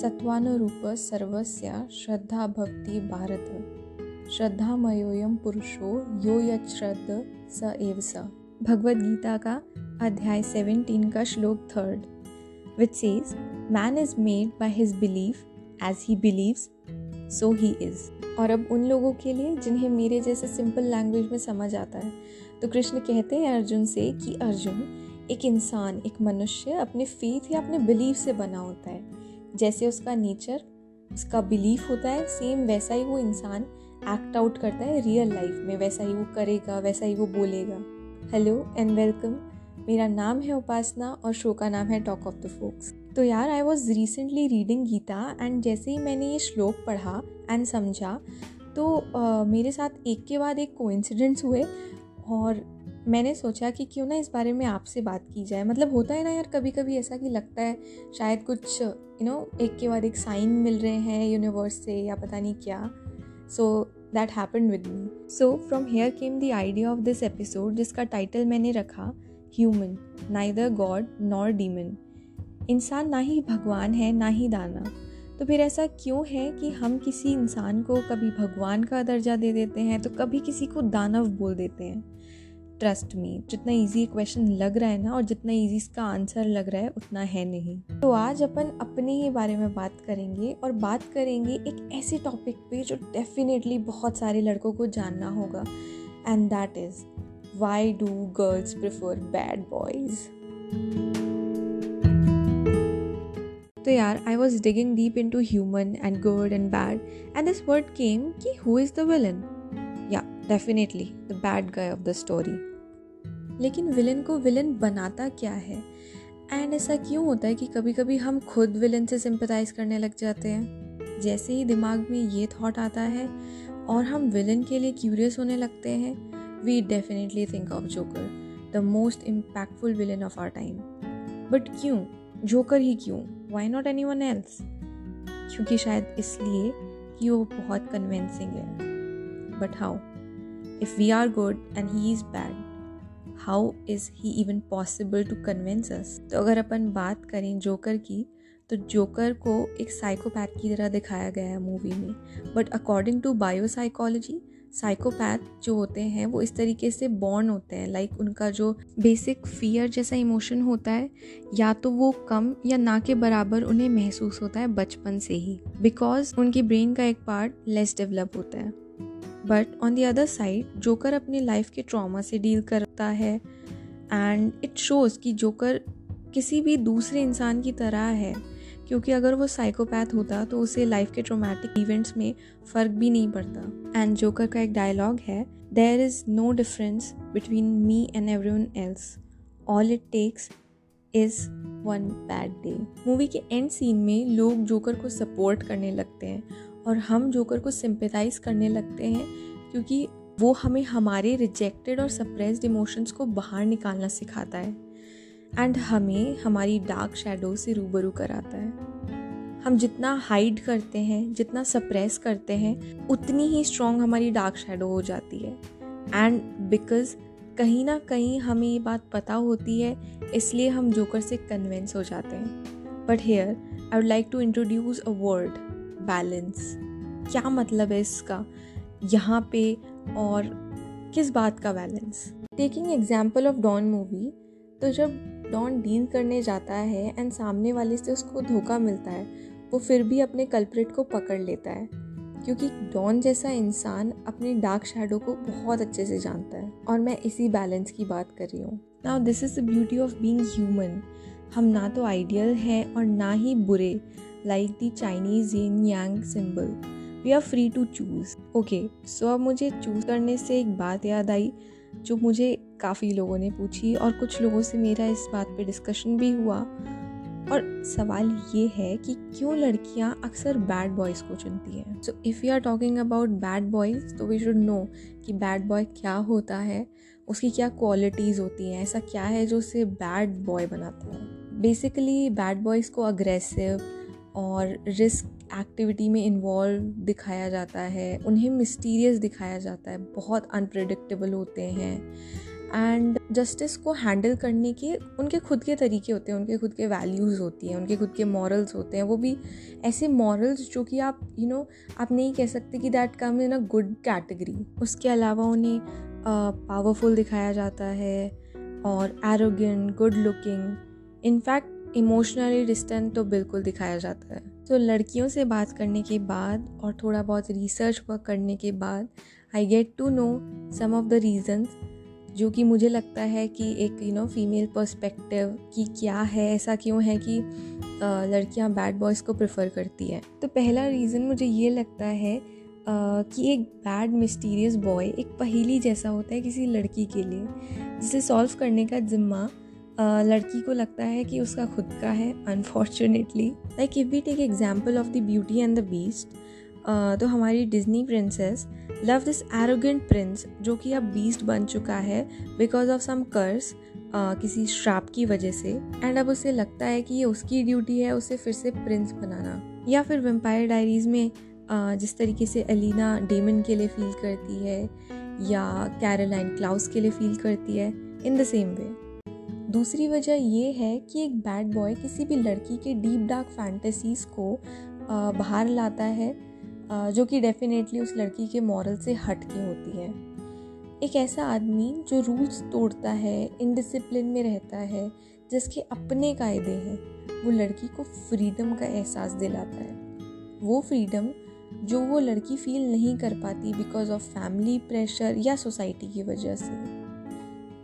सत्वानुरूप सर्वस्य श्रद्धा भक्ति भारत। श्रद्धामयोयम पुरुषो यो यश्रद्ध स एव स। भगवद गीता का अध्याय 17 का श्लोक third. Which says man is made by his belief as he believes so he is और अब उन लोगों के लिए जिन्हें मेरे जैसे सिंपल लैंग्वेज में समझ आता है तो कृष्ण कहते हैं अर्जुन से कि अर्जुन, एक इंसान, एक मनुष्य अपने फेथ या अपने बिलीफ से बना होता है। जैसे उसका नेचर उसका बिलीफ होता है सेम वैसा ही वो इंसान एक्ट आउट करता है रियल लाइफ में। वैसा ही वो करेगा वैसा ही वो बोलेगा। हेलो एंड वेलकम मेरा नाम है उपासना और शो का नाम है टॉक ऑफ़ द फोक्स तो यार I was recently reading Gita and जैसे ही मैंने ये श्लोक पढ़ा एंड समझा तो uh, मेरे साथ एक के बाद एक कोइंसिडेंट्स हुए और मैंने सोचा कि क्यों ना इस बारे में आपसे बात की जाए। मतलब होता है ना यार कभी कभी ऐसा कि लगता है, शायद कुछ यू नो एक के बाद एक साइन मिल रहे हैं यूनिवर्स से या पता नहीं क्या। So that happen with me so from here came the idea of this episode जिसका टाइटल मैंने रखा human neither god nor demon इंसान ना ही भगवान है, ना ही दाना। तो फिर ऐसा क्यों है कि हम किसी इंसान को कभी भगवान का दर्जा दे देते हैं तो कभी किसी को दानव बोल देते हैं? ट्रस्ट मी, जितना इजी क्वेश्चन लग रहा है ना और जितना इजी इसका आंसर लग रहा है, उतना है नहीं। तो आज अपन अपने ही बारे में बात करेंगे और बात करेंगे एक ऐसे टॉपिक पे जो डेफिनेटली बहुत सारे लड़कों को जानना होगा and that is why do girls prefer bad boys तो यार I was digging deep into human and good and bad and this word came कि हु इज़ द विलन या definitely the bad guy of the story लेकिन villain को villain बनाता क्या है? And ऐसा क्यों होता है कि कभी कभी हम खुद विलन से सिंपथाइज करने लग जाते हैं? जैसे ही दिमाग में ये थॉट आता है और हम विलन के लिए क्यूरियस होने लगते हैं we definitely think of Joker the most impactful villain of our time but क्यों? जोकर ही क्यों? Why not anyone else क्योंकि शायद इसलिए कि वो बहुत कन्विंसिंग है। But how if we are good and he is bad how is he even possible to convince us तो अगर अपन बात करें जोकर की तो जोकर को एक साइकोपैथ की तरह दिखाया गया है मूवी में। But according to biopsychology psychopath जो होते हैं, वो इस तरीके से बॉर्न होते हैं। लाइक like उनका जो बेसिक फियर जैसा इमोशन होता है, या तो वो कम या ना के बराबर उन्हें महसूस होता है बचपन से ही। बिकॉज़ उनकी ब्रेन का एक पार्ट लेस डेवलप होता है। But on the other side Joker अपनी लाइफ के ट्रॉमा से डील करता है एंड इट शोज़ कि जोकर किसी भी दूसरे इंसान की तरह है, क्योंकि अगर वो साइकोपैथ होता तो उसे लाइफ के ट्रोमैटिक इवेंट्स में फ़र्क भी नहीं पड़ता। एंड जोकर का एक डायलॉग है there is no difference between me and everyone else all it takes is one bad day movie के एंड सीन में लोग जोकर को सपोर्ट करने लगते हैं। और हम जोकर को सिंपथाइज करने लगते हैं क्योंकि वो हमें हमारे रिजेक्टेड और सप्रेस्ड इमोशंस को बाहर निकालना सिखाता है। एंड हमें हमारी डार्क शेडो से रूबरू कराता है। हम जितना हाइड करते हैं, जितना सप्रेस करते हैं, उतनी ही स्ट्रॉन्ग हमारी डार्क शेडो हो जाती है। एंड बिकॉज़ कहीं ना कहीं हमें ये बात पता होती है, इसलिए हम जोकर से कन्विंस हो जाते हैं। But here I would like to introduce a word balance क्या मतलब है इसका? यहाँ पे और किस बात का balance taking example of Don movie तो जब डॉन डील करने जाता है एंड सामने वाले से उसको धोखा मिलता है, वो फिर भी अपने कल्प्रेट को पकड़ लेता है। क्योंकि डॉन जैसा इंसान अपने डार्क शेडो को बहुत अच्छे से जानता है। और मैं इसी बैलेंस की बात कर रही हूँ। Now this is the beauty of being human हम ना तो आइडियल हैं और ना ही बुरे। Like the Chinese yin yang symbol we are free to choose okay so अब मुझे चूज़ करने से एक बात याद आई, जो मुझे काफ़ी लोगों ने पूछी और कुछ लोगों से मेरा इस बात पे डिस्कशन भी हुआ। और सवाल ये है कि क्यों लड़कियाँ अक्सर बैड बॉयज़ को चुनती हैं? So if you are talking about bad boys तो वी शुड नो कि बैड बॉय क्या होता है, उसकी क्या क्वालिटीज़ होती हैं, ऐसा क्या है जो उसे बैड बॉय बनाता है? बेसिकली बैड बॉयज़ को अग्रेसिव और रिस्क एक्टिविटी में इन्वॉल्व दिखाया जाता है उन्हें मिस्टीरियस दिखाया जाता है बहुत अनप्रडिक्टेबल होते हैं। एंड जस्टिस को हैंडल करने के उनके खुद के तरीके होते हैं उनके खुद के वैल्यूज़ होती हैं उनके खुद के मॉरल्स होते हैं। वो भी ऐसे मॉरल्स जो कि आप यू you नो know, आप नहीं कह सकते कि that come in a good category उसके अलावा उन्हें पावरफुल uh, दिखाया जाता है और arrogant good looking in fact emotionally distant तो बिल्कुल दिखाया जाता है। तो लड़कियों से बात करने के बाद और थोड़ा बहुत रिसर्च वर्क करने के बाद I get to know some of the reasons जो कि मुझे लगता है कि एक यू नो फीमेल पर्सपेक्टिव कि क्या है, ऐसा क्यों है कि लड़कियाँ बैड बॉयज़ को प्रेफर करती हैं। तो पहला रीज़न मुझे ये लगता है कि एक बैड मिस्टीरियस बॉय एक पहेली जैसा होता है किसी लड़की के लिए, जिसे सॉल्व करने का ज़िम्मा लड़की को लगता है कि उसका खुद का है unfortunately like if we take example of the beauty and the beast तो हमारी Disney princess love this arrogant prince जो कि अब बीस्ट बन चुका है बिकॉज़ ऑफ़ सम कर्स किसी श्राप की वजह से. एंड अब उसे लगता है कि ये उसकी ड्यूटी है उसे फिर से प्रिंस बनाना. या फिर वेम्पायर डायरीज में uh, जिस तरीके से अलीना डेमन के लिए फील करती है या कैरोलाइन क्लाउस के लिए फील करती है इन द सेम वे दूसरी वजह ये है कि एक बैड बॉय किसी भी लड़की के डीप डार्क फैंटेसीज को बाहर लाता है जो कि डेफिनेटली उस लड़की के मॉरल से हट के होती है। एक ऐसा आदमी जो रूल्स तोड़ता है इनडिसिप्लिन में रहता है, जिसके अपने कायदे हैं, वो लड़की को फ्रीडम का एहसास दिलाता है। वो फ्रीडम जो वो लड़की फील नहीं कर पाती बिकॉज़ ऑफ़ फैमिली प्रेशर या सोसाइटी की वजह से।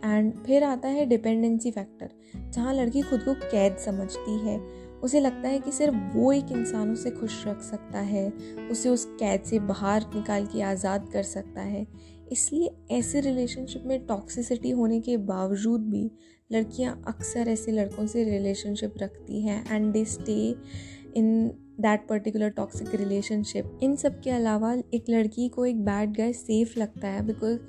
एंड फिर आता है डिपेंडेंसी फैक्टर जहाँ लड़की खुद को कैद समझती है। उसे लगता है कि सिर्फ़ वो एक इंसान उसे खुश रख सकता है, उसे उस कैद से बाहर निकाल के आज़ाद कर सकता है। इसलिए ऐसे रिलेशनशिप में टॉक्सिसिटी होने के बावजूद भी लड़कियाँ अक्सर ऐसे लड़कों से रिलेशनशिप रखती हैं and they stay in that particular toxic relationship इन सब के अलावा एक लड़की को एक बैड गाय सेफ़ लगता है because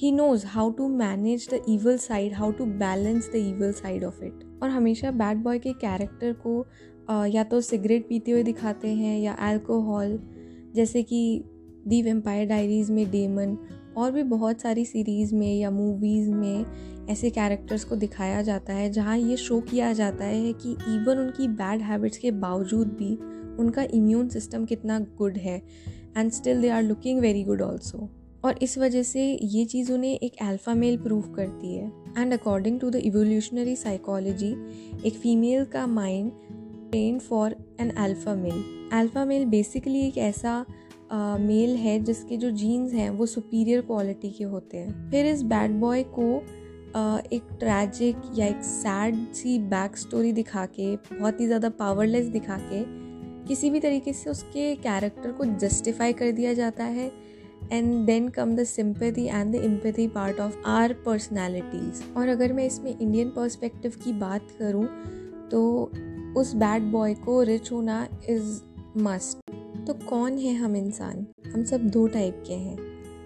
he knows how to manage the evil side how to balance the evil side of it और हमेशा बैड बॉय के कैरेक्टर को या तो सिगरेट पीते हुए दिखाते हैं, या अल्कोहल जैसे कि दी वेम्पायर डायरीज़ में डेमन और भी बहुत सारी सीरीज़ में या मूवीज़ में ऐसे कैरेक्टर्स को दिखाया जाता है, जहाँ ये शो किया जाता है कि इवन उनकी बैड हैबिट्स के बावजूद भी उनका इम्यून सिस्टम कितना गुड है and still they are looking very good also और इस वजह से ये चीज़ उन्हें एक अल्फ़ा मेल प्रूव करती है. And according to the evolutionary psychology एक फीमेल का mind train for an alpha male alpha male basically एक ऐसा मेल uh, है जिसके जो जीन्स हैं वो सुपीरियर क्वालिटी के होते हैं. फिर इस बैड बॉय को uh, एक ट्रैजिक या एक सैड सी बैक स्टोरी दिखा के बहुत ही ज़्यादा पावरलेस दिखा के किसी भी तरीके से उसके कैरेक्टर को जस्टिफाई कर दिया जाता है and then come the sympathy and the empathy part of our personalities और अगर मैं इसमें इंडियन पर्सपेक्टिव की बात करूँ तो उस बैड बॉय को रिच होना इज़ मस्ट तो कौन है हम इंसान? हम सब दो टाइप के हैं।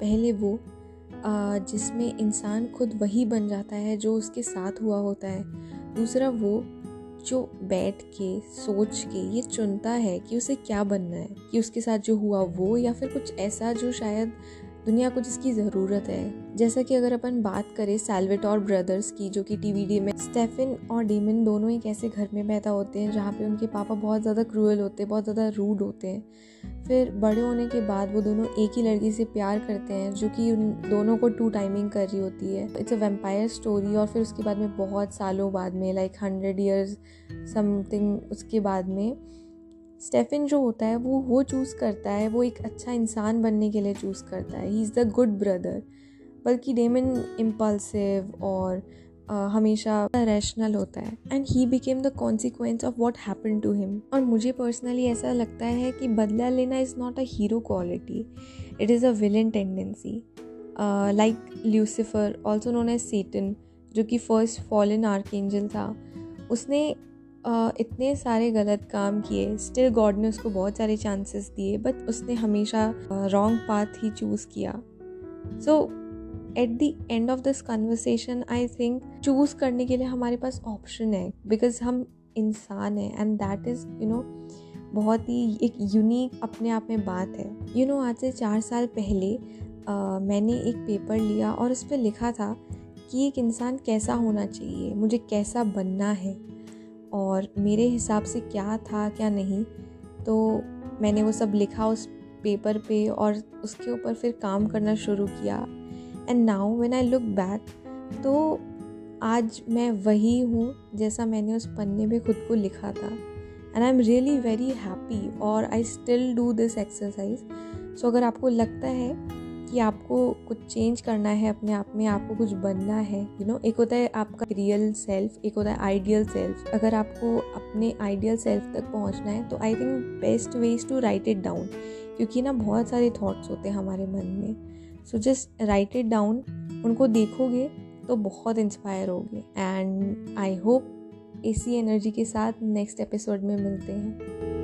पहले वो जिसमें इंसान खुद वही बन जाता है जो उसके साथ हुआ होता है। दूसरा वो जो बैठ के, सोच के ये चुनता है कि उसे क्या बनना है, कि उसके साथ जो हुआ वो या फिर कुछ ऐसा जो शायद दुनिया को जिसकी ज़रूरत है। जैसा कि अगर अपन बात करें सैल्वेटोर ब्रदर्स की, जो कि टीवीडी में स्टेफिन और डीमन दोनों एक ऐसे घर में पैदा होते हैं, जहाँ पे उनके पापा बहुत ज़्यादा क्रूअल होते हैं, बहुत ज़्यादा रूड होते हैं। फिर बड़े होने के बाद वो दोनों एक ही लड़की से प्यार करते हैं, जो कि उन दोनों को टू टाइमिंग कर रही होती है। इट्स अ वेम्पायर स्टोरी और फिर उसके बाद में बहुत सालों बाद में लाइक हंड्रेड ईयर्स समथिंग उसके बाद में स्टेफिन जो होता है वो वो चूज़ करता है वो एक अच्छा इंसान बनने के लिए चूज़ करता है। He is the good brother बल्कि डेमन इम्पल्सिव और uh, हमेशा रैशनल होता है। And he became the consequence of what happen to him और मुझे पर्सनली ऐसा लगता है कि बदला लेना is not a hero quality it is a villain tendency like Lucifer also known as Satan जो कि फ़र्स्ट फॉलन आर्क एंजल था उसने इतने सारे गलत काम किए। स्टिल गॉड ने उसको बहुत सारे चांसेस दिए बट उसने हमेशा रॉन्ग पाथ ही चूज़ किया। So at the end of this conversation I think choose करने के लिए हमारे पास ऑप्शन है बिकॉज़ हम इंसान हैं and that is you know बहुत ही एक यूनिक अपने आप में बात है। यू you नो know, आज से चार साल पहले uh, मैंने एक पेपर लिया और उस पर लिखा था कि एक इंसान कैसा होना चाहिए मुझे कैसा बनना है। और मेरे हिसाब से क्या था, क्या नहीं तो मैंने वो सब लिखा उस पेपर पे और उसके ऊपर फिर काम करना शुरू किया। And now when I look back तो आज मैं वही हूँ जैसा मैंने उस पन्ने में खुद को लिखा था। And I am really very happy और I still do this exercise so अगर आपको लगता है कि आपको कुछ चेंज करना है अपने आप में, आपको कुछ बनना है यू नो एक होता है आपका रियल सेल्फ एक होता है आइडियल सेल्फ अगर आपको अपने आइडियल सेल्फ तक पहुँचना है तो I think best way is to write it down क्योंकि ना बहुत सारे थॉट्स होते हैं हमारे मन में। So just write it down उनको देखोगे तो बहुत इंस्पायर होगे। एंड आई होप इसी एनर्जी के साथ नेक्स्ट एपिसोड में मिलते हैं।